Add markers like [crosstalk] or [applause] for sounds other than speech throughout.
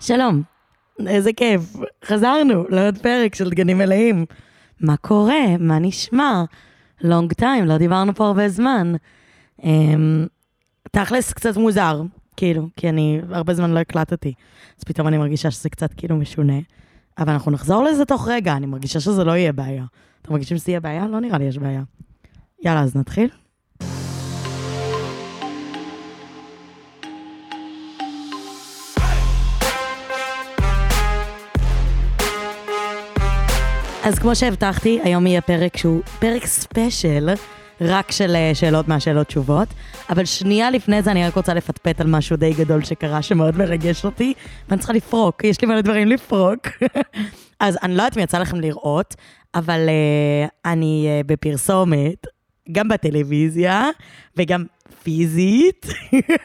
שלום, איזה כיף, חזרנו לעוד פרק של דגנים מלאים. מה קורה? מה נשמע? לונג טיים, לא דיברנו פה הרבה זמן. Um, תכלס קצת מוזר, כאילו, כי אני הרבה זמן לא הקלטתי, אז פתאום אני מרגישה שזה קצת כאילו משונה. אבל אנחנו נחזור לזה תוך רגע, אני מרגישה שזה לא יהיה בעיה. אתם מרגישים שזה יהיה בעיה? לא נראה לי יש בעיה. יאללה, אז נתחיל. אז כמו שהבטחתי, היום יהיה פרק שהוא פרק ספיישל, רק של אה, שאלות מהשאלות תשובות. אבל שנייה לפני זה אני רק רוצה לפטפט על משהו די גדול שקרה, שמאוד מרגש אותי, ואני צריכה לפרוק, יש לי מלא דברים לפרוק. [laughs] אז אני לא יודעת אם יצא לכם לראות, אבל uh, אני uh, בפרסומת, גם בטלוויזיה, וגם פיזית,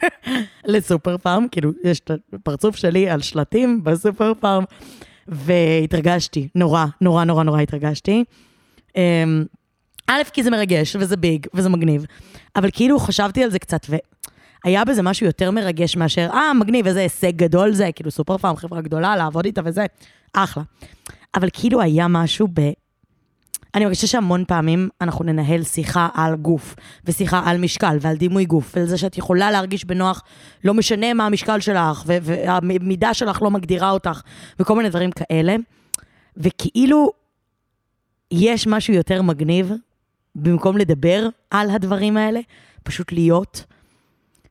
[laughs] לסופר פארם, כאילו, יש את הפרצוף שלי על שלטים בסופר פארם. והתרגשתי, נורא, נורא, נורא, נורא התרגשתי. אמ, א', כי זה מרגש, וזה ביג, וזה מגניב, אבל כאילו חשבתי על זה קצת, והיה בזה משהו יותר מרגש מאשר, אה, מגניב, איזה הישג גדול זה, כאילו סופר פארם, חברה גדולה, לעבוד איתה וזה, אחלה. אבל כאילו היה משהו ב... אני מרגישה שהמון פעמים אנחנו ננהל שיחה על גוף, ושיחה על משקל, ועל דימוי גוף, ועל זה שאת יכולה להרגיש בנוח, לא משנה מה המשקל שלך, והמידה שלך לא מגדירה אותך, וכל מיני דברים כאלה. וכאילו, יש משהו יותר מגניב, במקום לדבר על הדברים האלה, פשוט להיות.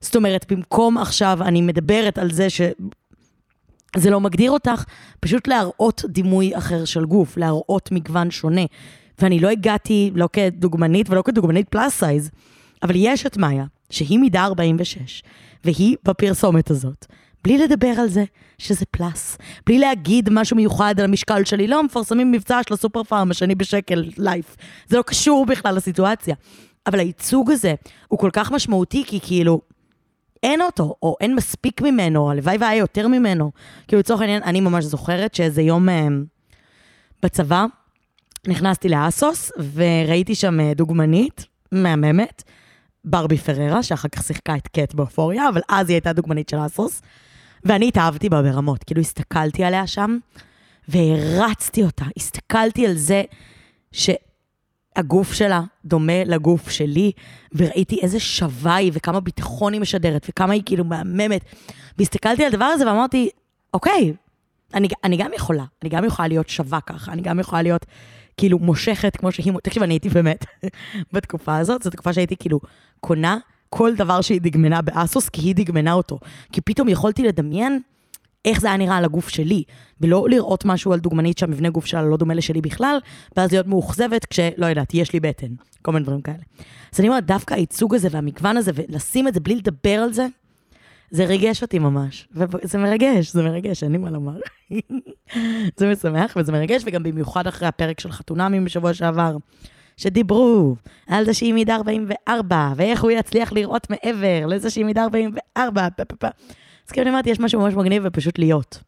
זאת אומרת, במקום עכשיו אני מדברת על זה ש... זה לא מגדיר אותך, פשוט להראות דימוי אחר של גוף, להראות מגוון שונה. ואני לא הגעתי לא כדוגמנית ולא כדוגמנית פלאס סייז, אבל יש את מאיה, שהיא מידה 46, והיא בפרסומת הזאת. בלי לדבר על זה שזה פלאס, בלי להגיד משהו מיוחד על המשקל שלי, לא מפרסמים מבצע של הסופר פארם השני בשקל לייף. זה לא קשור בכלל לסיטואציה. אבל הייצוג הזה הוא כל כך משמעותי, כי כאילו, אין אותו, או אין מספיק ממנו, הלוואי והיה יותר ממנו. כאילו, לצורך העניין, אני ממש זוכרת שאיזה יום אה, בצבא, נכנסתי לאסוס, וראיתי שם אה, דוגמנית, מהממת, ברבי פררה, שאחר כך שיחקה את קט באופוריה, אבל אז היא הייתה דוגמנית של אסוס, ואני התאהבתי בה ברמות. כאילו, הסתכלתי עליה שם, והרצתי אותה. הסתכלתי על זה שהגוף שלה דומה לגוף שלי, וראיתי איזה שווה היא, וכמה ביטחון היא משדרת, וכמה היא כאילו מהממת. והסתכלתי על הדבר הזה ואמרתי, אוקיי, אני, אני גם יכולה, אני גם יכולה להיות שווה ככה, אני גם יכולה להיות כאילו מושכת כמו שהיא, תקשיב, אני הייתי באמת [laughs] בתקופה הזאת, זו תקופה שהייתי כאילו קונה כל דבר שהיא דגמנה באסוס, כי היא דגמנה אותו. כי פתאום יכולתי לדמיין איך זה היה נראה על הגוף שלי, ולא לראות משהו על דוגמנית שהמבנה גוף שלה לא דומה לשלי בכלל, ואז להיות מאוכזבת כשלא יודעת, יש לי בטן, כל מיני דברים כאלה. אז אני אומרת, דווקא הייצוג הזה והמגוון הזה, ולשים את זה בלי לדבר על זה, זה ריגש אותי ממש. וזה מרגש, זה מרגש, אין לי מה לומר. [laughs] זה משמח וזה מרגש, וגם במיוחד אחרי הפרק של חתונמים בשבוע שעבר, שדיברו על זה שהיא מידה 44, ואיך הוא יצליח לראות מעבר לזה שהיא מידה 44, פה פה פה. אז כאילו אני אמרתי, יש משהו ממש מגניב ופשוט להיות.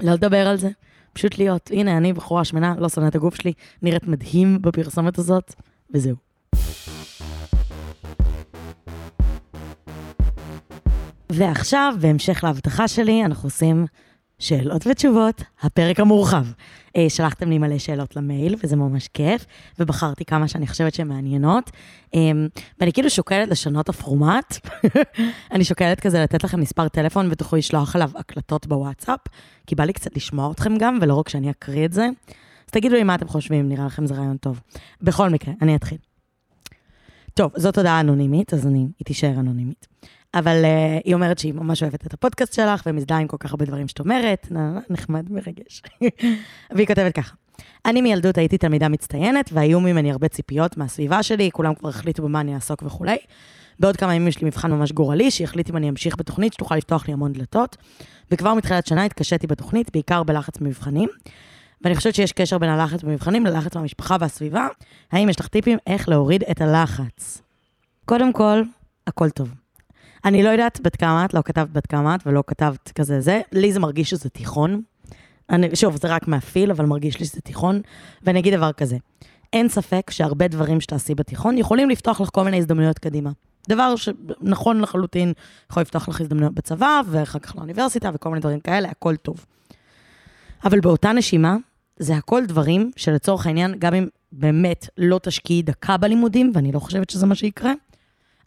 לא לדבר על זה, פשוט להיות. הנה, אני בחורה שמנה, לא שונאת הגוף שלי, נראית מדהים בפרסומת הזאת, וזהו. ועכשיו, בהמשך להבטחה שלי, אנחנו עושים שאלות ותשובות, הפרק המורחב. אה, שלחתם לי מלא שאלות למייל, וזה ממש כיף, ובחרתי כמה שאני חושבת שהן מעניינות. אה, ואני כאילו שוקלת לשנות הפורמט. [laughs] אני שוקלת כזה לתת לכם מספר טלפון ותוכלו לשלוח עליו הקלטות בוואטסאפ, כי בא לי קצת לשמוע אתכם גם, ולא רק שאני אקריא את זה. אז תגידו לי מה אתם חושבים, נראה לכם זה רעיון טוב. בכל מקרה, אני אתחיל. טוב, זאת הודעה אנונימית, אז אני, היא תישאר אנונימית. אבל uh, היא אומרת שהיא ממש אוהבת את הפודקאסט שלך, ומזדהה עם כל כך הרבה דברים שאת אומרת, נחמד, מרגש. [laughs] והיא כותבת ככה, אני מילדות הייתי תלמידה מצטיינת, והיו ממני הרבה ציפיות מהסביבה שלי, כולם כבר החליטו במה אני אעסוק וכולי. בעוד כמה ימים יש לי מבחן ממש גורלי, שיחליט אם אני אמשיך בתוכנית, שתוכל לפתוח לי המון דלתות. וכבר מתחילת שנה התקשיתי בתוכנית, בעיקר בלחץ מבחנים. ואני חושבת שיש קשר בין הלחץ במבחנים ללחץ מהמשפחה והסביבה. האם יש לך טיפים איך להוריד את הלחץ? קודם כל, הכל טוב. אני לא יודעת בת כמה את, לא כתבת בת כמה את ולא כתבת כזה זה. לי זה מרגיש שזה תיכון. אני, שוב, זה רק מהפיל, אבל מרגיש לי שזה תיכון. ואני אגיד דבר כזה, אין ספק שהרבה דברים שתעשי בתיכון יכולים לפתוח לך כל מיני הזדמנויות קדימה. דבר שנכון לחלוטין, יכול לפתוח לך הזדמנויות בצבא, ואחר כך לאוניברסיטה וכל מיני דברים כאלה, הכל טוב. אבל באותה נשימה, זה הכל דברים שלצורך העניין, גם אם באמת לא תשקיעי דקה בלימודים, ואני לא חושבת שזה מה שיקרה,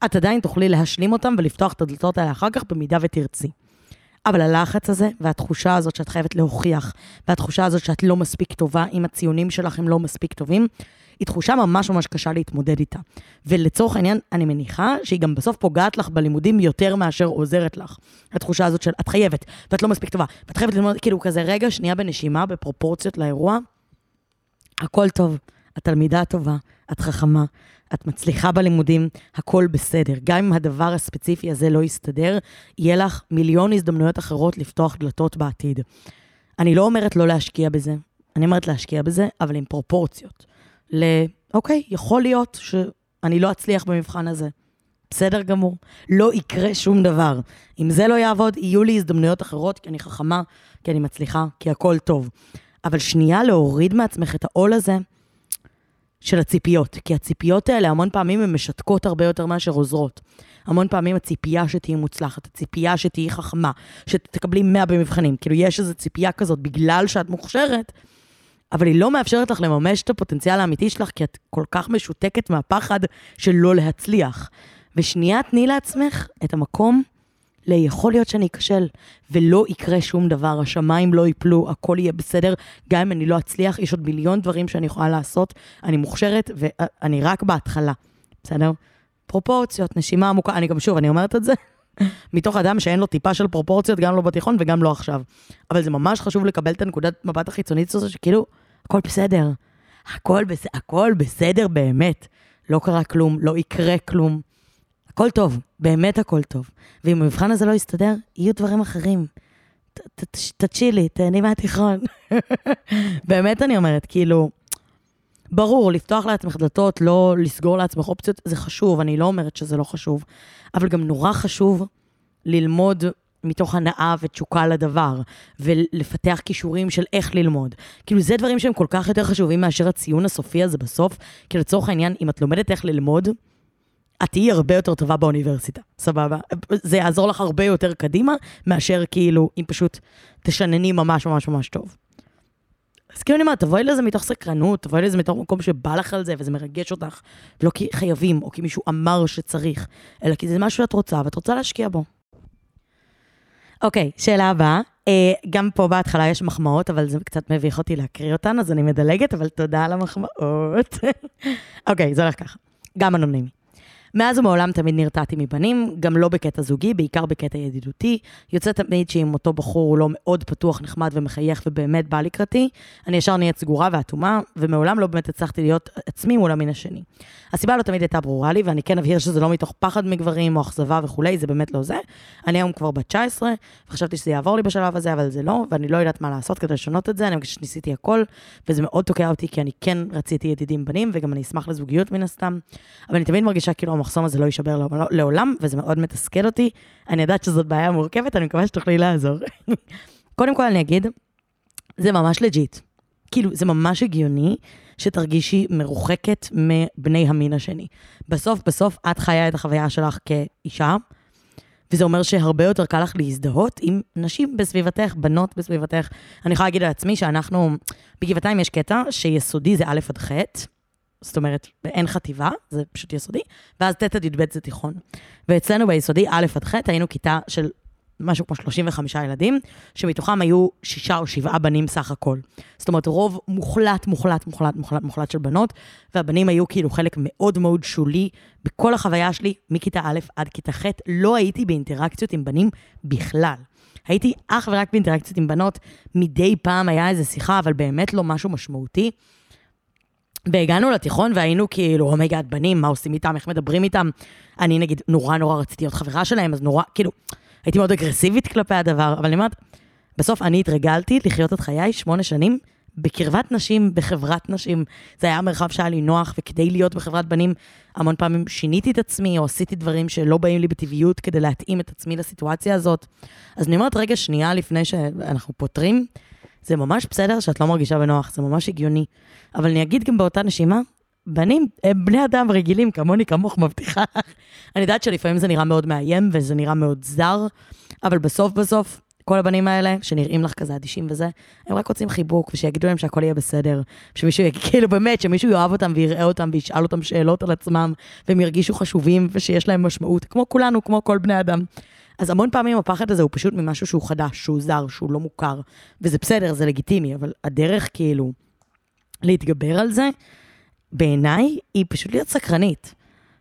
את עדיין תוכלי להשלים אותם ולפתוח את הדלתות האלה אחר כך במידה ותרצי. אבל הלחץ הזה, והתחושה הזאת שאת חייבת להוכיח, והתחושה הזאת שאת לא מספיק טובה, אם הציונים שלך הם לא מספיק טובים, היא תחושה ממש ממש קשה להתמודד איתה. ולצורך העניין, אני מניחה שהיא גם בסוף פוגעת לך בלימודים יותר מאשר עוזרת לך. התחושה הזאת של את חייבת, ואת לא מספיק טובה, ואת חייבת ללמוד, כאילו כזה רגע, שנייה בנשימה, בפרופורציות לאירוע, הכל טוב. את תלמידה טובה, את חכמה, את מצליחה בלימודים, הכל בסדר. גם אם הדבר הספציפי הזה לא יסתדר, יהיה לך מיליון הזדמנויות אחרות לפתוח דלתות בעתיד. אני לא אומרת לא להשקיע בזה, אני אומרת להשקיע בזה, אבל עם פרופורציות. ל... אוקיי, יכול להיות שאני לא אצליח במבחן הזה. בסדר גמור. לא יקרה שום דבר. אם זה לא יעבוד, יהיו לי הזדמנויות אחרות, כי אני חכמה, כי אני מצליחה, כי הכל טוב. אבל שנייה להוריד מעצמך את העול הזה של הציפיות. כי הציפיות האלה, המון פעמים הן משתקות הרבה יותר מאשר עוזרות. המון פעמים הציפייה שתהיי מוצלחת, הציפייה שתהיי חכמה, שתקבלי 100 במבחנים. כאילו, יש איזו ציפייה כזאת בגלל שאת מוכשרת, אבל היא לא מאפשרת לך לממש את הפוטנציאל האמיתי שלך, כי את כל כך משותקת מהפחד של לא להצליח. ושנייה תני לעצמך את המקום ליכול להיות שאני אכשל, ולא יקרה שום דבר, השמיים לא ייפלו, הכל יהיה בסדר, גם אם אני לא אצליח, יש עוד מיליון דברים שאני יכולה לעשות, אני מוכשרת ואני רק בהתחלה, בסדר? פרופורציות, נשימה עמוקה, אני גם שוב, אני אומרת את זה, [laughs] מתוך אדם שאין לו טיפה של פרופורציות, גם לא בתיכון וגם לא עכשיו. אבל זה ממש חשוב לקבל את הנקודת מבט החיצונית הזו, שכאילו, הכל בסדר. הכל, בס... הכל בסדר באמת. לא קרה כלום, לא יקרה כלום. הכל טוב, באמת הכל טוב. ואם המבחן הזה לא יסתדר, יהיו דברים אחרים. תצ'ילי, תהני מהתיכון. [laughs] באמת אני אומרת, כאילו, ברור, לפתוח לעצמך דלתות, לא לסגור לעצמך אופציות, זה חשוב, אני לא אומרת שזה לא חשוב, אבל גם נורא חשוב ללמוד מתוך הנאה ותשוקה לדבר, ולפתח כישורים של איך ללמוד. כאילו, זה דברים שהם כל כך יותר חשובים מאשר הציון הסופי הזה בסוף, כי לצורך העניין, אם את לומדת איך ללמוד, את תהיי הרבה יותר טובה באוניברסיטה, סבבה? זה יעזור לך הרבה יותר קדימה, מאשר כאילו, אם פשוט תשנני ממש ממש ממש טוב. אז כאילו אני אומרת, תבואי לזה מתוך סקרנות, תבואי לזה מתוך מקום שבא לך על זה וזה מרגש אותך, לא כי חייבים, או כי מישהו אמר שצריך, אלא כי זה משהו שאת רוצה ואת רוצה להשקיע בו. אוקיי, okay, שאלה הבאה. Uh, גם פה בהתחלה יש מחמאות, אבל זה קצת מביך אותי להקריא אותן, אז אני מדלגת, אבל תודה על המחמאות. [laughs] אוקיי, okay, זה הולך ככה. גם אנונימי. מאז ומעולם תמיד נרתעתי מבנים, גם לא בקטע זוגי, בעיקר בקטע ידידותי. יוצא תמיד שאם אותו בחור הוא לא מאוד פתוח, נחמד ומחייך ובאמת בא לקראתי, אני ישר נהיית סגורה ואטומה, ומעולם לא באמת הצלחתי להיות עצמי מול המין השני. הסיבה לא תמיד הייתה ברורה לי, ואני כן אבהיר שזה לא מתוך פחד מגברים או אכזבה וכולי, זה באמת לא זה. אני היום כבר בת 19, וחשבתי שזה יעבור לי בשלב הזה, אבל זה לא, ואני לא יודעת מה לעשות כדי לשנות את זה, אני מרגישה שניסיתי הכל, וזה מאוד תוקע אותי, כי אני כן רציתי ידידים בנים, וגם אני אשמח לזוגיות מן הסתם, אבל אני תמיד מרגישה כאילו המחסום הזה לא יישבר לעולם, וזה מאוד מתסכל אותי. אני יודעת שזאת בעיה מורכבת, אני מקווה שתוכלי לעזור. [laughs] קודם כל אני אגיד, זה ממש לג'יט. כאילו, זה ממש הגיוני שתרגישי מרוחקת מבני המין השני. בסוף, בסוף, את חיה את החוויה שלך כאישה, וזה אומר שהרבה יותר קל לך להזדהות עם נשים בסביבתך, בנות בסביבתך. אני יכולה להגיד על עצמי שאנחנו, בגבעתיים יש קטע שיסודי זה א' עד ח', זאת אומרת, אין חטיבה, זה פשוט יסודי, ואז ט' עד י"ב זה תיכון. ואצלנו ביסודי, א' עד ח', היינו כיתה של משהו כמו 35 ילדים, שמתוכם היו שישה או שבעה בנים סך הכל. זאת אומרת, רוב מוחלט, מוחלט, מוחלט, מוחלט, מוחלט של בנות, והבנים היו כאילו חלק מאוד מאוד שולי בכל החוויה שלי, מכיתה א' עד כיתה ח', לא הייתי באינטראקציות עם בנים בכלל. הייתי אך ורק באינטראקציות עם בנות, מדי פעם היה איזו שיחה, אבל באמת לא משהו משמעותי. והגענו לתיכון והיינו כאילו, oh my god, בנים, מה עושים איתם, איך מדברים איתם. אני נגיד, נורא נורא רציתי להיות חברה שלהם, אז נורא, כאילו, הייתי מאוד אגרסיבית כלפי הדבר, אבל אני אומרת, בסוף אני התרגלתי לחיות את חיי שמונה שנים בקרבת נשים, בחברת נשים. זה היה המרחב שהיה לי נוח, וכדי להיות בחברת בנים, המון פעמים שיניתי את עצמי, או עשיתי דברים שלא באים לי בטבעיות כדי להתאים את עצמי לסיטואציה הזאת. אז אני אומרת, רגע, שנייה לפני שאנחנו פותרים, זה ממש בסדר שאת לא מרגישה בנוח, זה ממש הגיוני. אבל אני אגיד גם באותה נשימה, בנים הם בני אדם רגילים, כמוני, כמוך, מבטיחה. [laughs] אני יודעת שלפעמים זה נראה מאוד מאיים וזה נראה מאוד זר, אבל בסוף בסוף, כל הבנים האלה, שנראים לך כזה אדישים וזה, הם רק רוצים חיבוק, ושיגידו להם שהכל יהיה בסדר. שמישהו, כאילו באמת, שמישהו יאהב אותם ויראה אותם וישאל אותם שאלות על עצמם, והם ירגישו חשובים ושיש להם משמעות, כמו כולנו, כמו כל בני אדם. אז המון פעמים הפחד הזה הוא פשוט ממשהו שהוא חדש, שהוא זר, שהוא לא מוכר, וזה בסדר, זה לגיטימי, אבל הדרך כאילו להתגבר על זה, בעיניי, היא פשוט להיות סקרנית.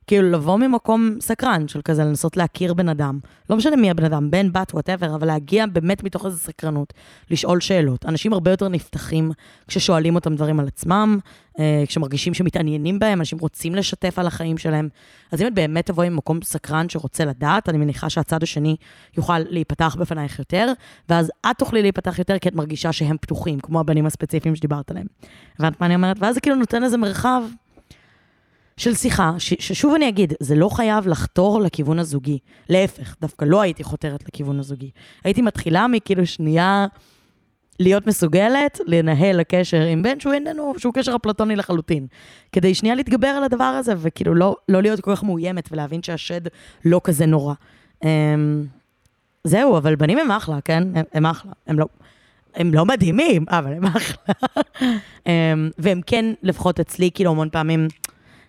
כאילו לבוא ממקום סקרן של כזה, לנסות להכיר בן אדם. לא משנה מי הבן אדם, בן, בת, whatever, אבל להגיע באמת מתוך איזו סקרנות, לשאול שאלות. אנשים הרבה יותר נפתחים כששואלים אותם דברים על עצמם, אה, כשמרגישים שמתעניינים בהם, אנשים רוצים לשתף על החיים שלהם. אז אם את באמת תבואי ממקום סקרן שרוצה לדעת, אני מניחה שהצד השני יוכל להיפתח בפנייך יותר, ואז את תוכלי להיפתח יותר כי את מרגישה שהם פתוחים, כמו הבנים הספציפיים שדיברת עליהם. הבנת מה אני אומרת? ואז זה כאילו נותן איזה מרחב של שיחה, ש, ששוב אני אגיד, זה לא חייב לחתור לכיוון הזוגי. להפך, דווקא לא הייתי חותרת לכיוון הזוגי. הייתי מתחילה מכאילו שנייה להיות מסוגלת לנהל הקשר עם בן שהוא איננו, שהוא קשר אפלטוני לחלוטין. כדי שנייה להתגבר על הדבר הזה, וכאילו לא, לא להיות כל כך מאוימת ולהבין שהשד לא כזה נורא. Um, זהו, אבל בנים הם אחלה, כן? הם, הם אחלה. הם לא... הם לא מדהימים, אבל הם אחלה. um, [laughs] והם כן, לפחות אצלי, כאילו המון פעמים,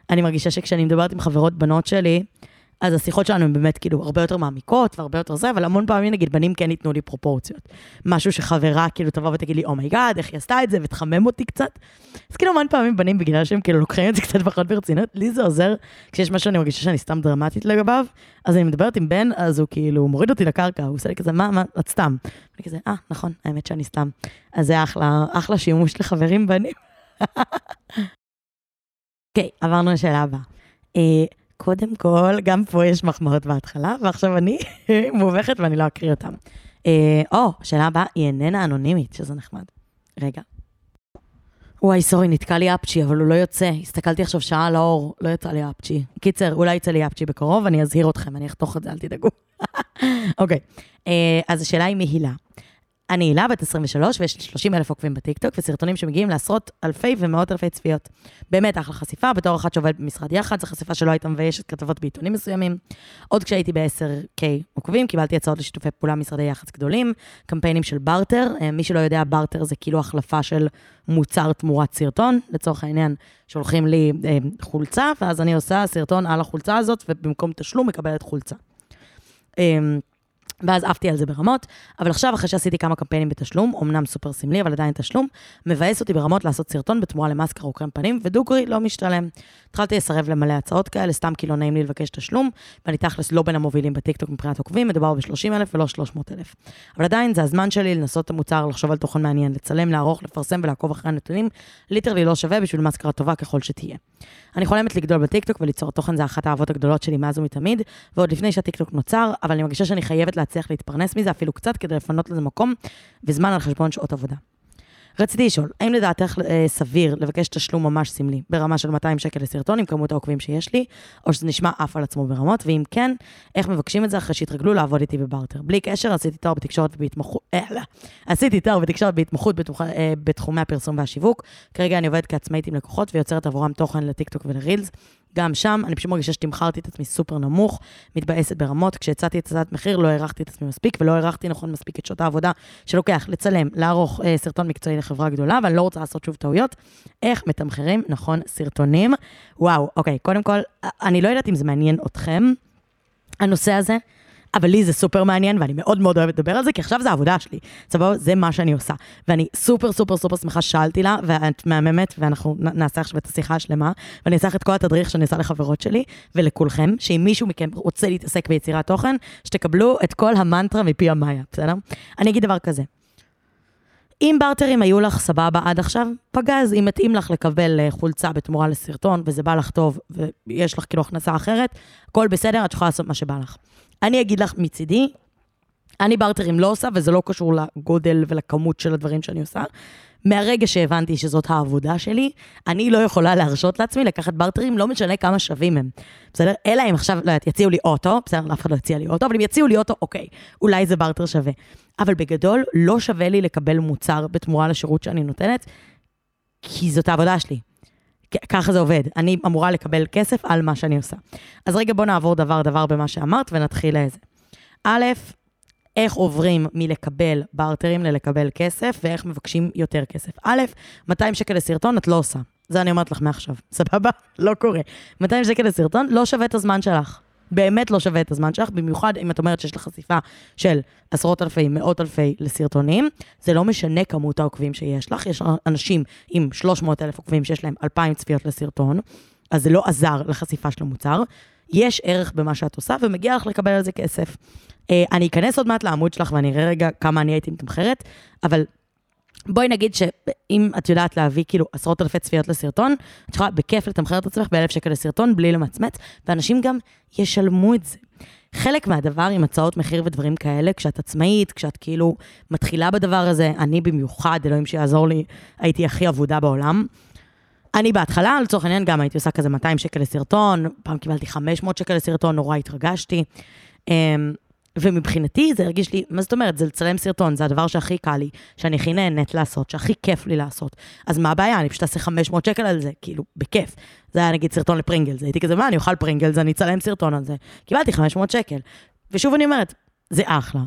אני מרגישה שכשאני מדברת עם חברות בנות שלי, אז השיחות שלנו הן באמת כאילו הרבה יותר מעמיקות והרבה יותר זה, אבל המון פעמים נגיד בנים כן ייתנו לי פרופורציות. משהו שחברה כאילו תבוא ותגיד לי, oh my god, oh איך היא עשתה את זה, ותחמם אותי קצת. אז כאילו המון פעמים בנים, בגלל שהם כאילו לוקחים את זה קצת פחות ברצינות, לי זה עוזר כשיש משהו שאני מרגישה שאני סתם דרמטית לגביו, אז אני מדברת עם בן, אז הוא כאילו מוריד אותי לקרקע, הוא עושה לי כזה, מה, מה, את סתם. אני כזה, אה, נכון, האמת שאני סתם. אז זה אחלה, אחלה שימוש לחברים בנים. [laughs] אוקיי, okay, עברנו לשאלה הבאה. Uh, קודם כל, גם פה יש מחמאות בהתחלה, ועכשיו אני [laughs] מובכת ואני לא אקריא אותן. אה, או, uh, oh, השאלה הבאה היא איננה אנונימית, שזה נחמד. רגע. וואי, סורי, נתקע לי אפצ'י, אבל הוא לא יוצא. הסתכלתי עכשיו שעה על האור, לא יצא לי אפצ'י. קיצר, אולי יצא לי אפצ'י בקרוב, אני אזהיר אתכם, אני אחתוך את זה, אל תדאגו. [laughs] אוקיי, okay. uh, אז השאלה היא מהילה. אני הילה, בת 23, ויש לי 30 אלף עוקבים בטיקטוק, וסרטונים שמגיעים לעשרות אלפי ומאות אלפי צפיות. באמת אחלה חשיפה, בתור אחת שעובדת במשרד יח"צ, זו חשיפה שלא הייתה מביישת כתבות בעיתונים מסוימים. עוד כשהייתי ב-10K עוקבים, קיבלתי הצעות לשיתופי פעולה משרדי יח"צ גדולים, קמפיינים של בארטר. אה, מי שלא יודע, בארטר זה כאילו החלפה של מוצר תמורת סרטון. לצורך העניין, שולחים לי אה, חולצה, ואז אני עושה סרטון על החולצה הזאת, ובמקום תשלום מקבלת חולצה. אה, ואז עפתי על זה ברמות, אבל עכשיו, אחרי שעשיתי כמה קמפיינים בתשלום, אמנם סופר סמלי, אבל עדיין תשלום, מבאס אותי ברמות לעשות סרטון בתמורה למאסקרה או קרם פנים, ודוגרי לא משתלם. התחלתי לסרב למלא הצעות כאלה, סתם כי לא נעים לי לבקש תשלום, ואני תכלס לא בין המובילים בטיקטוק מבחינת עוקבים, מדובר ב-30 אלף ולא 300 אלף. אבל עדיין, זה הזמן שלי לנסות את המוצר, לחשוב על תוכן מעניין, לצלם, לערוך, לפרסם ולעקוב אחרי הנתונים, literally לא שווה בשביל מאסקרה טובה ככל שתהיה. אני חולמת לגדול בטיקטוק וליצור תוכן זה אחת האהבות הגדולות שלי מאז ומתמיד, ועוד לפני שהטיקטוק נוצר, אבל אני מרגישה שאני חייבת להצליח להתפרנס מזה אפילו קצת כדי לפנות לזה מקום וזמן על חשבון שעות עבודה. רציתי לשאול, האם לדעתך אה, סביר לבקש תשלום ממש סמלי, ברמה של 200 שקל לסרטון עם כמות העוקבים שיש לי, או שזה נשמע עף על עצמו ברמות, ואם כן, איך מבקשים את זה אחרי שהתרגלו לעבוד איתי בברטר? בלי קשר, עשיתי תואר בתקשורת ובהתמחות, אה, לא, עשיתי תואר בתקשורת בהתמחות בתוך, אה, בתחומי הפרסום והשיווק. כרגע אני עובדת כעצמאית עם לקוחות ויוצרת עבורם תוכן לטיקטוק ולרילס. גם שם, אני פשוט מרגישה שתמכרתי את עצמי סופר נמוך, מתבאסת ברמות. כשהצעתי את הצעת מחיר, לא הערכתי את עצמי מספיק, ולא הערכתי נכון מספיק את שעות העבודה שלוקח לצלם, לערוך אה, סרטון מקצועי לחברה גדולה, ואני לא רוצה לעשות שוב טעויות. איך מתמחרים נכון סרטונים? וואו, אוקיי, קודם כל, אני לא יודעת אם זה מעניין אתכם, הנושא הזה. אבל לי זה סופר מעניין, ואני מאוד מאוד אוהבת לדבר על זה, כי עכשיו זה העבודה שלי. סבבה? זה מה שאני עושה. ואני סופר סופר סופר שמחה ששאלתי לה, ואת מהממת, ואנחנו נעשה עכשיו את השיחה השלמה, ואני אעשה לך את כל התדריך שאני עושה לחברות שלי, ולכולכם, שאם מישהו מכם רוצה להתעסק ביצירת תוכן, שתקבלו את כל המנטרה מפי המאיה, בסדר? אני אגיד דבר כזה. אם בארטרים היו לך סבבה עד עכשיו, פגז, אם מתאים לך לקבל אה, חולצה בתמורה לסרטון, וזה בא לך טוב, ויש לך כאילו הכנסה אחרת, הכל בסדר, את יכולה לעשות מה שבא לך. אני אגיד לך מצידי, אני בארטרים לא עושה, וזה לא קשור לגודל ולכמות של הדברים שאני עושה. מהרגע שהבנתי שזאת העבודה שלי, אני לא יכולה להרשות לעצמי לקחת בארטרים, לא משנה כמה שווים הם. בסדר? אלא אם עכשיו, לא יודעת, יציעו לי אוטו, בסדר, אף אחד לא יציע לי אוטו, אבל אם יציעו לי אוטו, אוקיי, אולי זה בארטר שווה. אבל בגדול, לא שווה לי לקבל מוצר בתמורה לשירות שאני נותנת, כי זאת העבודה שלי. ככה זה עובד. אני אמורה לקבל כסף על מה שאני עושה. אז רגע, בוא נעבור דבר-דבר במה שאמרת ונתחיל לזה. א', איך עוברים מלקבל בארטרים ללקבל כסף, ואיך מבקשים יותר כסף. א', 200 שקל לסרטון את לא עושה. זה אני אומרת לך מעכשיו, [laughs] סבבה? לא קורה. 200 שקל לסרטון לא שווה את הזמן שלך. באמת לא שווה את הזמן שלך, במיוחד אם את אומרת שיש לך חשיפה של עשרות אלפי, מאות אלפי לסרטונים, זה לא משנה כמות העוקבים שיש לך, יש אנשים עם 300 אלף עוקבים שיש להם 2,000 צפיות לסרטון, אז זה לא עזר לחשיפה של המוצר. יש ערך במה שאת עושה, ומגיע לך לקבל על זה כסף. אה, אני אכנס עוד מעט לעמוד שלך ואני אראה רגע כמה אני הייתי מתמחרת, אבל בואי נגיד שאם את יודעת להביא כאילו עשרות אלפי צפיות לסרטון, את יכולה בכיף לתמחר את עצמך באלף שקל לסרטון בלי למצמץ, ואנשים גם ישלמו את זה. חלק מהדבר עם הצעות מחיר ודברים כאלה, כשאת עצמאית, כשאת כאילו מתחילה בדבר הזה, אני במיוחד, אלוהים שיעזור לי, הייתי הכי אבודה בעולם. אני בהתחלה, לצורך העניין, גם הייתי עושה כזה 200 שקל לסרטון, פעם קיבלתי 500 שקל לסרטון, נורא התרגשתי. ומבחינתי זה הרגיש לי, מה זאת אומרת? זה לצלם סרטון, זה הדבר שהכי קל לי, שאני הכי נהנית לעשות, שהכי כיף לי לעשות. אז מה הבעיה? אני פשוט אעשה 500 שקל על זה, כאילו, בכיף. זה היה נגיד סרטון לפרינגלס, הייתי כזה, מה, אני אוכל פרינגלס, אני אצלם סרטון על זה. קיבלתי 500 שקל. ושוב אני אומרת, זה אחלה,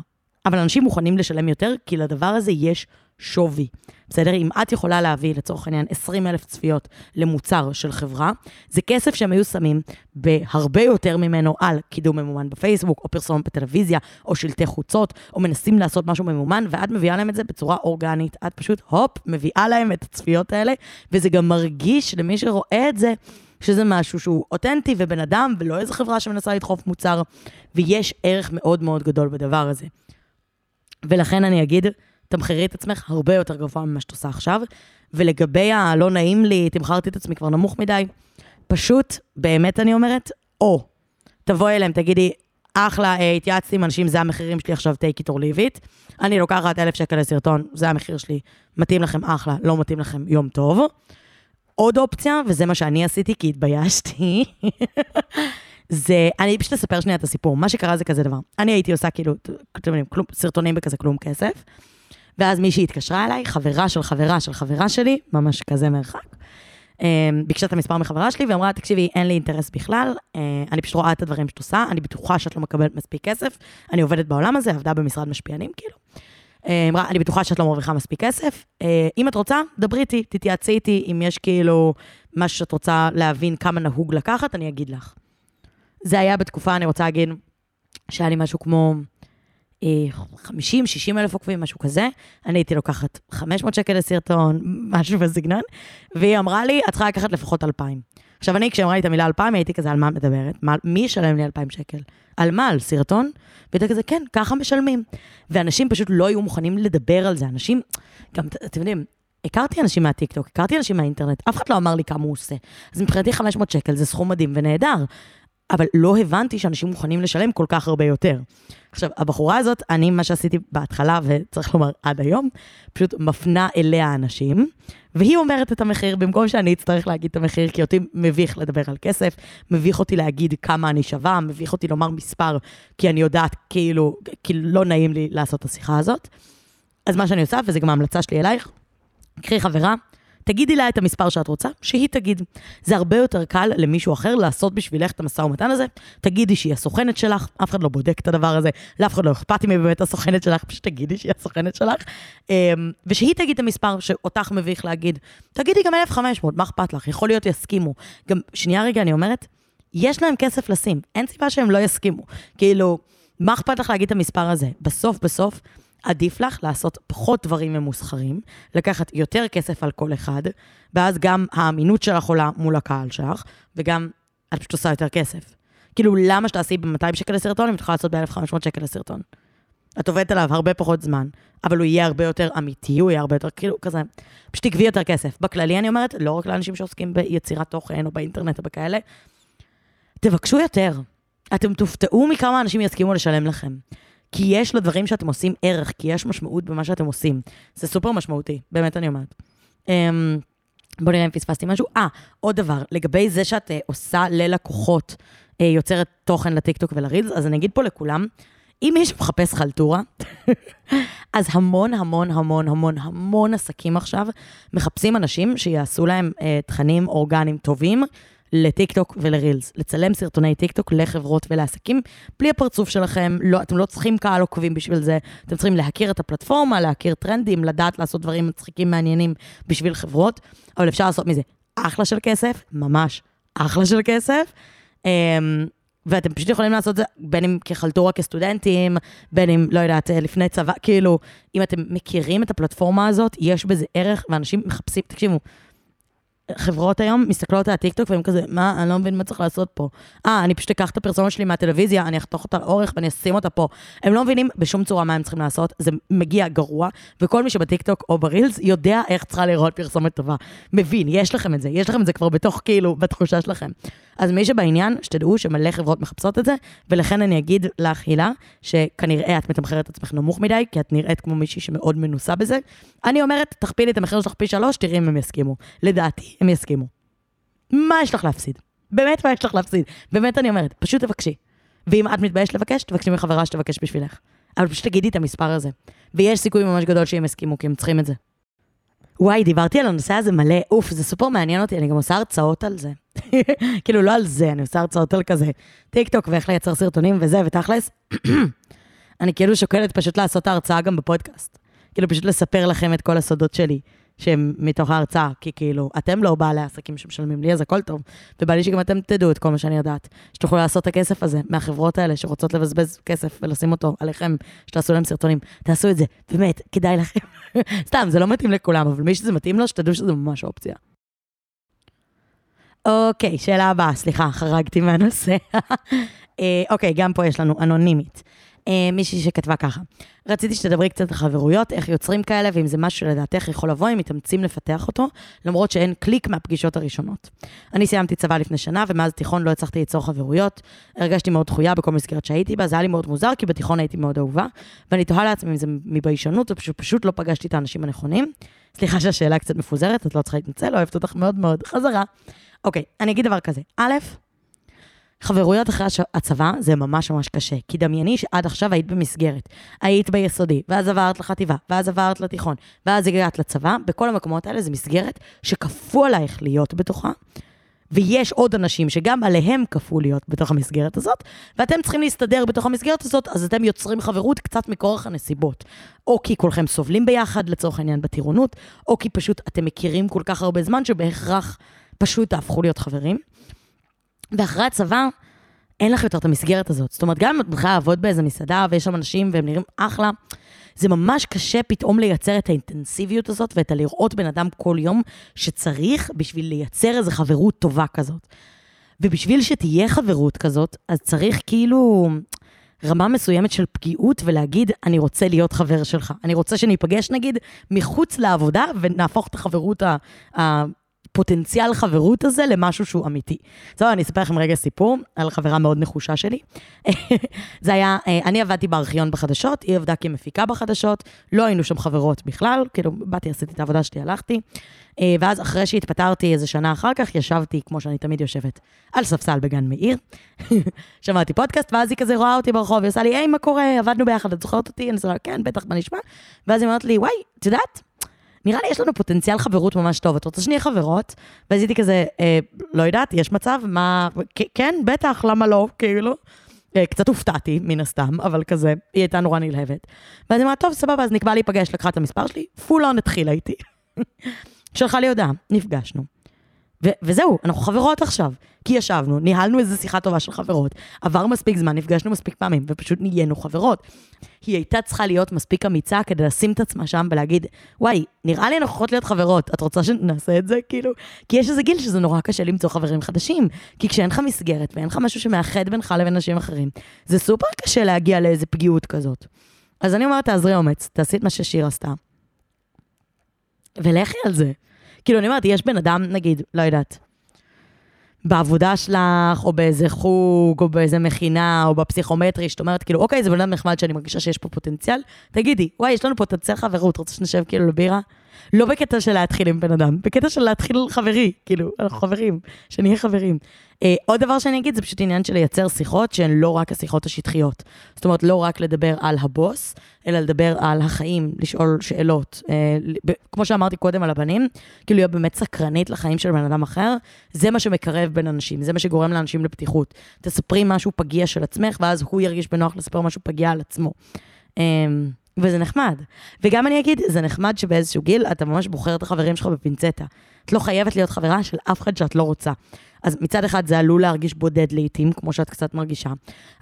אבל אנשים מוכנים לשלם יותר, כי לדבר הזה יש שווי. בסדר? אם את יכולה להביא, לצורך העניין, 20 אלף צפיות למוצר של חברה, זה כסף שהם היו שמים בהרבה יותר ממנו על קידום ממומן בפייסבוק, או פרסום בטלוויזיה, או שלטי חוצות, או מנסים לעשות משהו ממומן, ואת מביאה להם את זה בצורה אורגנית. את פשוט, הופ, מביאה להם את הצפיות האלה, וזה גם מרגיש למי שרואה את זה, שזה משהו שהוא אותנטי ובן אדם, ולא איזה חברה שמנסה לדחוף מוצר, ויש ערך מאוד מאוד גדול בדבר הזה. ולכן אני אגיד, תמחרי את עצמך הרבה יותר גבוה ממה שאת עושה עכשיו. ולגבי הלא נעים לי, תמכרתי את עצמי כבר נמוך מדי, פשוט, באמת אני אומרת, או, תבואי אליהם, תגידי, אחלה, אה, התייעצתי עם אנשים, זה המחירים שלי עכשיו, take it or leave it. אני לוקחת אלף שקל לסרטון, זה המחיר שלי, מתאים לכם אחלה, לא מתאים לכם יום טוב. עוד אופציה, וזה מה שאני עשיתי כי התביישתי, [laughs] זה, אני פשוט אספר שנייה את הסיפור. מה שקרה זה כזה דבר. אני הייתי עושה כאילו, אתם יודעים, סרטונים בכזה כלום כסף. ואז מישהי התקשרה אליי, חברה של חברה של חברה שלי, ממש כזה מרחק. אמ, ביקשה את המספר מחברה שלי ואמרה, תקשיבי, אין לי אינטרס בכלל, אה, אני פשוט רואה את הדברים שאת עושה, אני בטוחה שאת לא מקבלת מספיק כסף, אני עובדת בעולם הזה, עבדה במשרד משפיענים, כאילו. אה, אמרה, אני בטוחה שאת לא מרוויחה מספיק כסף, אה, אם את רוצה, דברי איתי, תתייעצי איתי, אם יש כאילו משהו שאת רוצה להבין כמה נהוג לקחת, אני אגיד לך. זה היה בתקופה, אני רוצה להגיד, שהיה לי משהו כמו 50-60 אה, אלף עוקבים, משהו כזה. אני הייתי לוקחת 500 שקל לסרטון, משהו בסגנון, והיא אמרה לי, את צריכה לקחת לפחות 2,000. עכשיו, אני, כשאמרה לי את המילה 2,000, הייתי כזה, על מה מדברת? מה, מי ישלם לי 2,000 שקל? על מה? על סרטון? והייתי כזה, כן, ככה משלמים. ואנשים פשוט לא היו מוכנים לדבר על זה. אנשים, גם, אתם יודעים, הכרתי אנשים מהטיקטוק, הכרתי אנשים מהאינטרנט, אף אחד לא אמר לי כמה הוא עושה. אז מבחינתי 500 שקל זה סכום מדהים ונהדר. אבל לא הבנתי שאנשים מוכנים לשלם כל כך הרבה יותר. עכשיו, הבחורה הזאת, אני, מה שעשיתי בהתחלה, וצריך לומר עד היום, פשוט מפנה אליה אנשים, והיא אומרת את המחיר, במקום שאני אצטרך להגיד את המחיר, כי אותי מביך לדבר על כסף, מביך אותי להגיד כמה אני שווה, מביך אותי לומר מספר, כי אני יודעת, כאילו, כאילו לא נעים לי לעשות את השיחה הזאת. אז מה שאני עושה, וזה גם ההמלצה שלי אלייך, קחי חברה, תגידי לה את המספר שאת רוצה, שהיא תגיד. זה הרבה יותר קל למישהו אחר לעשות בשבילך את המשא ומתן הזה. תגידי שהיא הסוכנת שלך, אף אחד לא בודק את הדבר הזה, לאף אחד לא אכפת אם היא באמת הסוכנת שלך, פשוט תגידי שהיא הסוכנת שלך. אמ, ושהיא תגיד את המספר שאותך מביך להגיד. תגידי גם 1,500, מה אכפת לך? יכול להיות יסכימו. גם, שנייה רגע, אני אומרת, יש להם כסף לשים, אין סיבה שהם לא יסכימו. כאילו, מה אכפת לך להגיד את המספר הזה? בסוף, בסוף, עדיף לך לעשות פחות דברים ממוסחרים, לקחת יותר כסף על כל אחד, ואז גם האמינות שלך עולה מול הקהל שלך, וגם את פשוט עושה יותר כסף. כאילו, למה שתעשי ב-200 שקל לסרטון אם את יכולה לעשות ב-1500 שקל לסרטון? את עובדת עליו הרבה פחות זמן, אבל הוא יהיה הרבה יותר אמיתי, הוא יהיה הרבה יותר, כאילו, כזה, פשוט תגבי יותר כסף. בכללי אני אומרת, לא רק לאנשים שעוסקים ביצירת תוכן או באינטרנט או בכאלה, תבקשו יותר. אתם תופתעו מכמה אנשים יסכימו לשלם לכם. כי יש לדברים שאתם עושים ערך, כי יש משמעות במה שאתם עושים. זה סופר משמעותי, באמת אני אומרת. Um, בואו נראה אם פספסתי משהו. אה, עוד דבר, לגבי זה שאת uh, עושה ללקוחות, uh, יוצרת תוכן לטיקטוק ולרילס, אז אני אגיד פה לכולם, אם מישהו מחפש חלטורה, [laughs] אז המון, המון, המון, המון, המון עסקים עכשיו מחפשים אנשים שיעשו להם אה, תכנים אורגניים טובים. לטיקטוק ולרילס, לצלם סרטוני טיקטוק לחברות ולעסקים, בלי הפרצוף שלכם, לא, אתם לא צריכים קהל עוקבים בשביל זה, אתם צריכים להכיר את הפלטפורמה, להכיר טרנדים, לדעת לעשות דברים מצחיקים מעניינים בשביל חברות, אבל אפשר לעשות מזה אחלה של כסף, ממש אחלה של כסף. אמ, ואתם פשוט יכולים לעשות את זה בין אם כחלטורה כסטודנטים, בין אם, לא יודעת, לפני צבא, כאילו, אם אתם מכירים את הפלטפורמה הזאת, יש בזה ערך, ואנשים מחפשים, תקשיבו, חברות היום מסתכלות על הטיקטוק והם כזה, מה, אני לא מבין מה צריך לעשות פה. אה, אני פשוט אקח את הפרסומת שלי מהטלוויזיה, אני אחתוך אותה לאורך ואני אשים אותה פה. הם לא מבינים בשום צורה מה הם צריכים לעשות, זה מגיע גרוע, וכל מי שבטיקטוק או ברילס יודע איך צריכה לראות פרסומת טובה. מבין, יש לכם את זה, יש לכם את זה כבר בתוך, כאילו, בתחושה שלכם. אז מי שבעניין, שתדעו שמלא חברות מחפשות את זה, ולכן אני אגיד לך, הילה, שכנראה את מתמחרת את עצמך נמוך מדי, כי את נראית כמו מישהי שמאוד מנוסה בזה. אני אומרת, תכפילי את המחיר שלך פי שלוש, תראי אם הם יסכימו. לדעתי, הם יסכימו. מה יש לך להפסיד? באמת, מה יש לך להפסיד? באמת אני אומרת, פשוט תבקשי. ואם את מתביישת לבקש, תבקשי מחברה שתבקש בשבילך. אבל פשוט תגידי את המספר הזה. ויש סיכוי ממש גדול שהם יסכימו, כי הם צריכים את זה. וואי, דיברתי על הנושא הזה מלא, אוף, זה סופר מעניין אותי, אני גם עושה הרצאות על זה. [laughs] כאילו, לא על זה, אני עושה הרצאות על כזה טיק טוק ואיך לייצר סרטונים וזה, ותכלס, [clears throat] אני כאילו שוקלת פשוט לעשות ההרצאה גם בפודקאסט. כאילו, פשוט לספר לכם את כל הסודות שלי. שהם מתוך ההרצאה, כי כאילו, אתם לא בעלי העסקים שמשלמים לי, אז הכל טוב. ובא לי שגם אתם תדעו את כל מה שאני יודעת. שתוכלו לעשות את הכסף הזה מהחברות האלה שרוצות לבזבז כסף ולשים אותו עליכם, שתעשו להם סרטונים. תעשו את זה, באמת, כדאי לכם. [laughs] סתם, זה לא מתאים לכולם, אבל מי שזה מתאים לו, שתדעו שזה ממש אופציה. אוקיי, שאלה הבאה, סליחה, חרגתי מהנושא. [laughs] אה, אוקיי, גם פה יש לנו אנונימית. אה, מישהי שכתבה ככה, רציתי שתדברי קצת על חברויות, איך יוצרים כאלה, ואם זה משהו שלדעתך יכול לבוא, אם מתאמצים לפתח אותו, למרות שאין קליק מהפגישות הראשונות. אני סיימתי צבא לפני שנה, ומאז תיכון לא הצלחתי ליצור חברויות. הרגשתי מאוד דחויה בכל מסגרת שהייתי בה, זה היה לי מאוד מוזר, כי בתיכון הייתי מאוד אהובה, ואני תוהה לעצמי אם זה מביישנות, או פשוט, פשוט לא פגשתי את האנשים הנכונים. סליחה שהשאלה קצת מפוזרת, את לא צריכה להתנצל, אוהבת אותך מאוד מאוד. חזרה. אוקיי, אני אגיד דבר כזה. א', חברויות אחרי הצבא זה ממש ממש קשה, כי דמייני שעד עכשיו היית במסגרת. היית ביסודי, ואז עברת לחטיבה, ואז עברת לתיכון, ואז הגעת לצבא, בכל המקומות האלה זה מסגרת שכפו עלייך להיות בתוכה. ויש עוד אנשים שגם עליהם כפו להיות בתוך המסגרת הזאת, ואתם צריכים להסתדר בתוך המסגרת הזאת, אז אתם יוצרים חברות קצת מכורח הנסיבות. או כי כולכם סובלים ביחד, לצורך העניין בטירונות, או כי פשוט אתם מכירים כל כך הרבה זמן שבהכרח פשוט תהפכו להיות חברים. ואחרי הצבא, אין לך יותר את המסגרת הזאת. זאת אומרת, גם אם את מתחילה לעבוד באיזה מסעדה ויש שם אנשים והם נראים אחלה, זה ממש קשה פתאום לייצר את האינטנסיביות הזאת ואת הלראות בן אדם כל יום שצריך בשביל לייצר איזו חברות טובה כזאת. ובשביל שתהיה חברות כזאת, אז צריך כאילו רמה מסוימת של פגיעות ולהגיד, אני רוצה להיות חבר שלך. אני רוצה שניפגש נגיד מחוץ לעבודה ונהפוך את החברות ה... הפוטנציאל חברות הזה למשהו שהוא אמיתי. טוב, אני אספר לכם רגע סיפור על חברה מאוד נחושה שלי. [laughs] זה היה, אה, אני עבדתי בארכיון בחדשות, היא עבדה כמפיקה בחדשות, לא היינו שם חברות בכלל, כאילו, באתי, עשיתי את העבודה שלי, הלכתי. אה, ואז אחרי שהתפטרתי איזה שנה אחר כך, ישבתי, כמו שאני תמיד יושבת, על ספסל בגן מאיר. [laughs] שמעתי פודקאסט, ואז היא כזה רואה אותי ברחוב, היא עושה לי, היי, מה קורה? עבדנו ביחד, את זוכרת אותי? אני עושה כן, בטח, מה נשמע? ואז היא אומרת לי, וואי, את יודעת? נראה לי יש לנו פוטנציאל חברות ממש טוב. את רוצה שנהיה חברות? ואז הייתי כזה, אה, לא יודעת, יש מצב? מה... כן, בטח, למה לא? כאילו. אה, קצת הופתעתי, מן הסתם, אבל כזה, היא הייתה נורא נלהבת. ואז אמרה, טוב, סבבה, אז נקבע להיפגש, לקחה את המספר שלי, פול און התחילה איתי. [laughs] שלחה לי הודעה, נפגשנו. וזהו, אנחנו חברות עכשיו. כי ישבנו, ניהלנו איזו שיחה טובה של חברות, עבר מספיק זמן, נפגשנו מספיק פעמים, ופשוט נהיינו חברות. היא הייתה צריכה להיות מספיק אמיצה כדי לשים את עצמה שם ולהגיד, וואי, נראה לי אנחנו יכולות להיות חברות, את רוצה שנעשה את זה? כאילו, כי יש איזה גיל שזה נורא קשה למצוא חברים חדשים. כי כשאין לך מסגרת ואין לך משהו שמאחד בינך לבין אנשים אחרים, זה סופר קשה להגיע לאיזה פגיעות כזאת. אז אני אומרת, תעזרי אומץ, תעשי את מה ששיר עשתה. ולכי על זה. כאילו, אני אומרת, יש בן אדם, נגיד, לא יודעת, בעבודה שלך, או באיזה חוג, או באיזה מכינה, או בפסיכומטרי, שאת אומרת, כאילו, אוקיי, זה בן אדם נחמד שאני מרגישה שיש פה פוטנציאל, תגידי, וואי, יש לנו פוטנציאל חברות, רוצה שנשב כאילו לבירה? לא בקטע של להתחיל עם בן אדם, בקטע של להתחיל חברי, כאילו, אנחנו חברים, שנהיה חברים. Uh, עוד דבר שאני אגיד, זה פשוט עניין של לייצר שיחות שהן לא רק השיחות השטחיות. זאת אומרת, לא רק לדבר על הבוס, אלא לדבר על החיים, לשאול שאלות. Uh, כמו שאמרתי קודם על הבנים, כאילו להיות באמת סקרנית לחיים של בן אדם אחר, זה מה שמקרב בין אנשים, זה מה שגורם לאנשים לפתיחות. תספרי משהו פגיע של עצמך, ואז הוא ירגיש בנוח לספר משהו פגיע על עצמו. Um, וזה נחמד. וגם אני אגיד, זה נחמד שבאיזשהו גיל אתה ממש בוחר את החברים שלך בפינצטה. את לא חייבת להיות חברה של אף אחד שאת לא רוצה. אז מצד אחד זה עלול להרגיש בודד לעיתים, כמו שאת קצת מרגישה,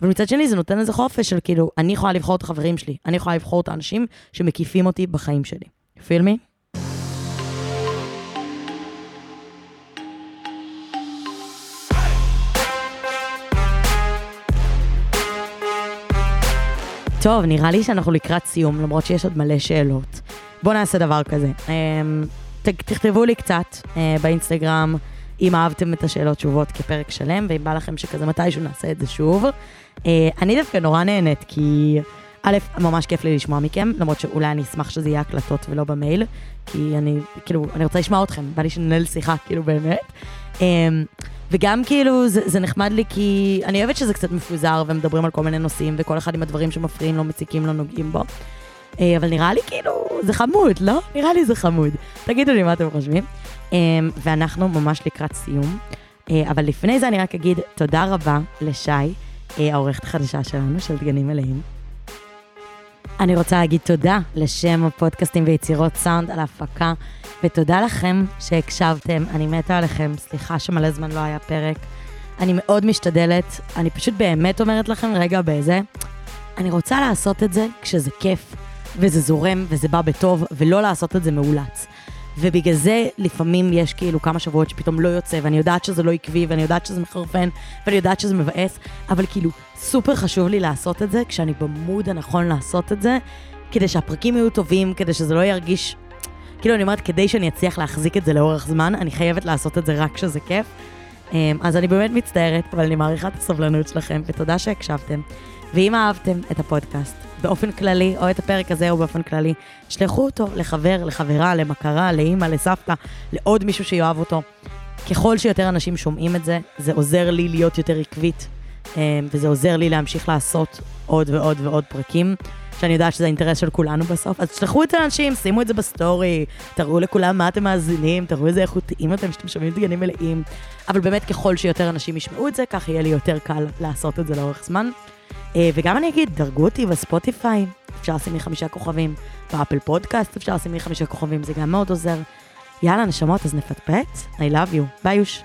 אבל מצד שני זה נותן איזה חופש של כאילו, אני יכולה לבחור את החברים שלי, אני יכולה לבחור את האנשים שמקיפים אותי בחיים שלי. פיל טוב, נראה לי שאנחנו לקראת סיום, למרות שיש עוד מלא שאלות. בואו נעשה דבר כזה. אמ, תכתבו לי קצת אה, באינסטגרם. אם אהבתם את השאלות תשובות כפרק שלם, ואם בא לכם שכזה מתישהו נעשה את זה שוב. אה, אני דווקא נורא נהנית, כי א', ממש כיף לי לשמוע מכם, למרות שאולי אני אשמח שזה יהיה הקלטות ולא במייל, כי אני, כאילו, אני רוצה לשמוע אתכם, בא לי שננהל שיחה, כאילו, באמת. אה, וגם כאילו, זה, זה נחמד לי כי אני אוהבת שזה קצת מפוזר ומדברים על כל מיני נושאים, וכל אחד עם הדברים שמפריעים לו, מציקים לו, נוגעים בו. אה, אבל נראה לי כאילו, זה חמוד, לא? נראה לי זה חמוד. תגידו לי מה אתם חושבים. אמ, ואנחנו ממש לקראת סיום. אה, אבל לפני זה אני רק אגיד תודה רבה לשי, אה, העורכת החדשה שלנו, של דגנים מלאים. אני רוצה להגיד תודה לשם הפודקאסטים ויצירות סאונד על ההפקה, ותודה לכם שהקשבתם, אני מתה עליכם, סליחה שמלא זמן לא היה פרק. אני מאוד משתדלת, אני פשוט באמת אומרת לכם, רגע, באיזה, אני רוצה לעשות את זה כשזה כיף, וזה זורם, וזה בא בטוב, ולא לעשות את זה מאולץ. ובגלל זה לפעמים יש כאילו כמה שבועות שפתאום לא יוצא, ואני יודעת שזה לא עקבי, ואני יודעת שזה מחרפן, ואני יודעת שזה מבאס, אבל כאילו סופר חשוב לי לעשות את זה כשאני במוד הנכון לעשות את זה, כדי שהפרקים יהיו טובים, כדי שזה לא ירגיש... כאילו, אני אומרת, כדי שאני אצליח להחזיק את זה לאורך זמן, אני חייבת לעשות את זה רק כשזה כיף. אמ, אז אני באמת מצטערת, אבל אני מעריכה את הסבלנות שלכם, ותודה שהקשבתם. ואם אהבתם את הפודקאסט, באופן כללי, או את הפרק הזה או באופן כללי, שלחו אותו לחבר, לחברה, למכרה, לאימא, לסבתא, לעוד מישהו שיאהב אותו. ככל שיותר אנשים שומעים את זה, זה עוזר לי להיות יותר עקבית, וזה עוזר לי להמשיך לעשות עוד ועוד ועוד פרקים, שאני יודעת שזה האינטרס של כולנו בסוף. אז תשלחו את זה לאנשים, שימו את זה בסטורי, תראו לכולם מה אתם מאזינים, תראו איזה איכותיים אתם שאתם שומעים דגנים מלאים. אבל באמת, ככל שיותר אנשים ישמעו את זה, כך יהיה לי יותר קל לעשות את זה לאורך זמן. אה, וגם אני אגיד, דרגו אותי בספוטיפיי, אפשר לשים לי חמישה כוכבים, באפל פודקאסט אפשר לשים לי חמישה כוכבים, זה גם מאוד עוזר. יאללה, נשמות, אז נפטפט, I love you, ביי יוש.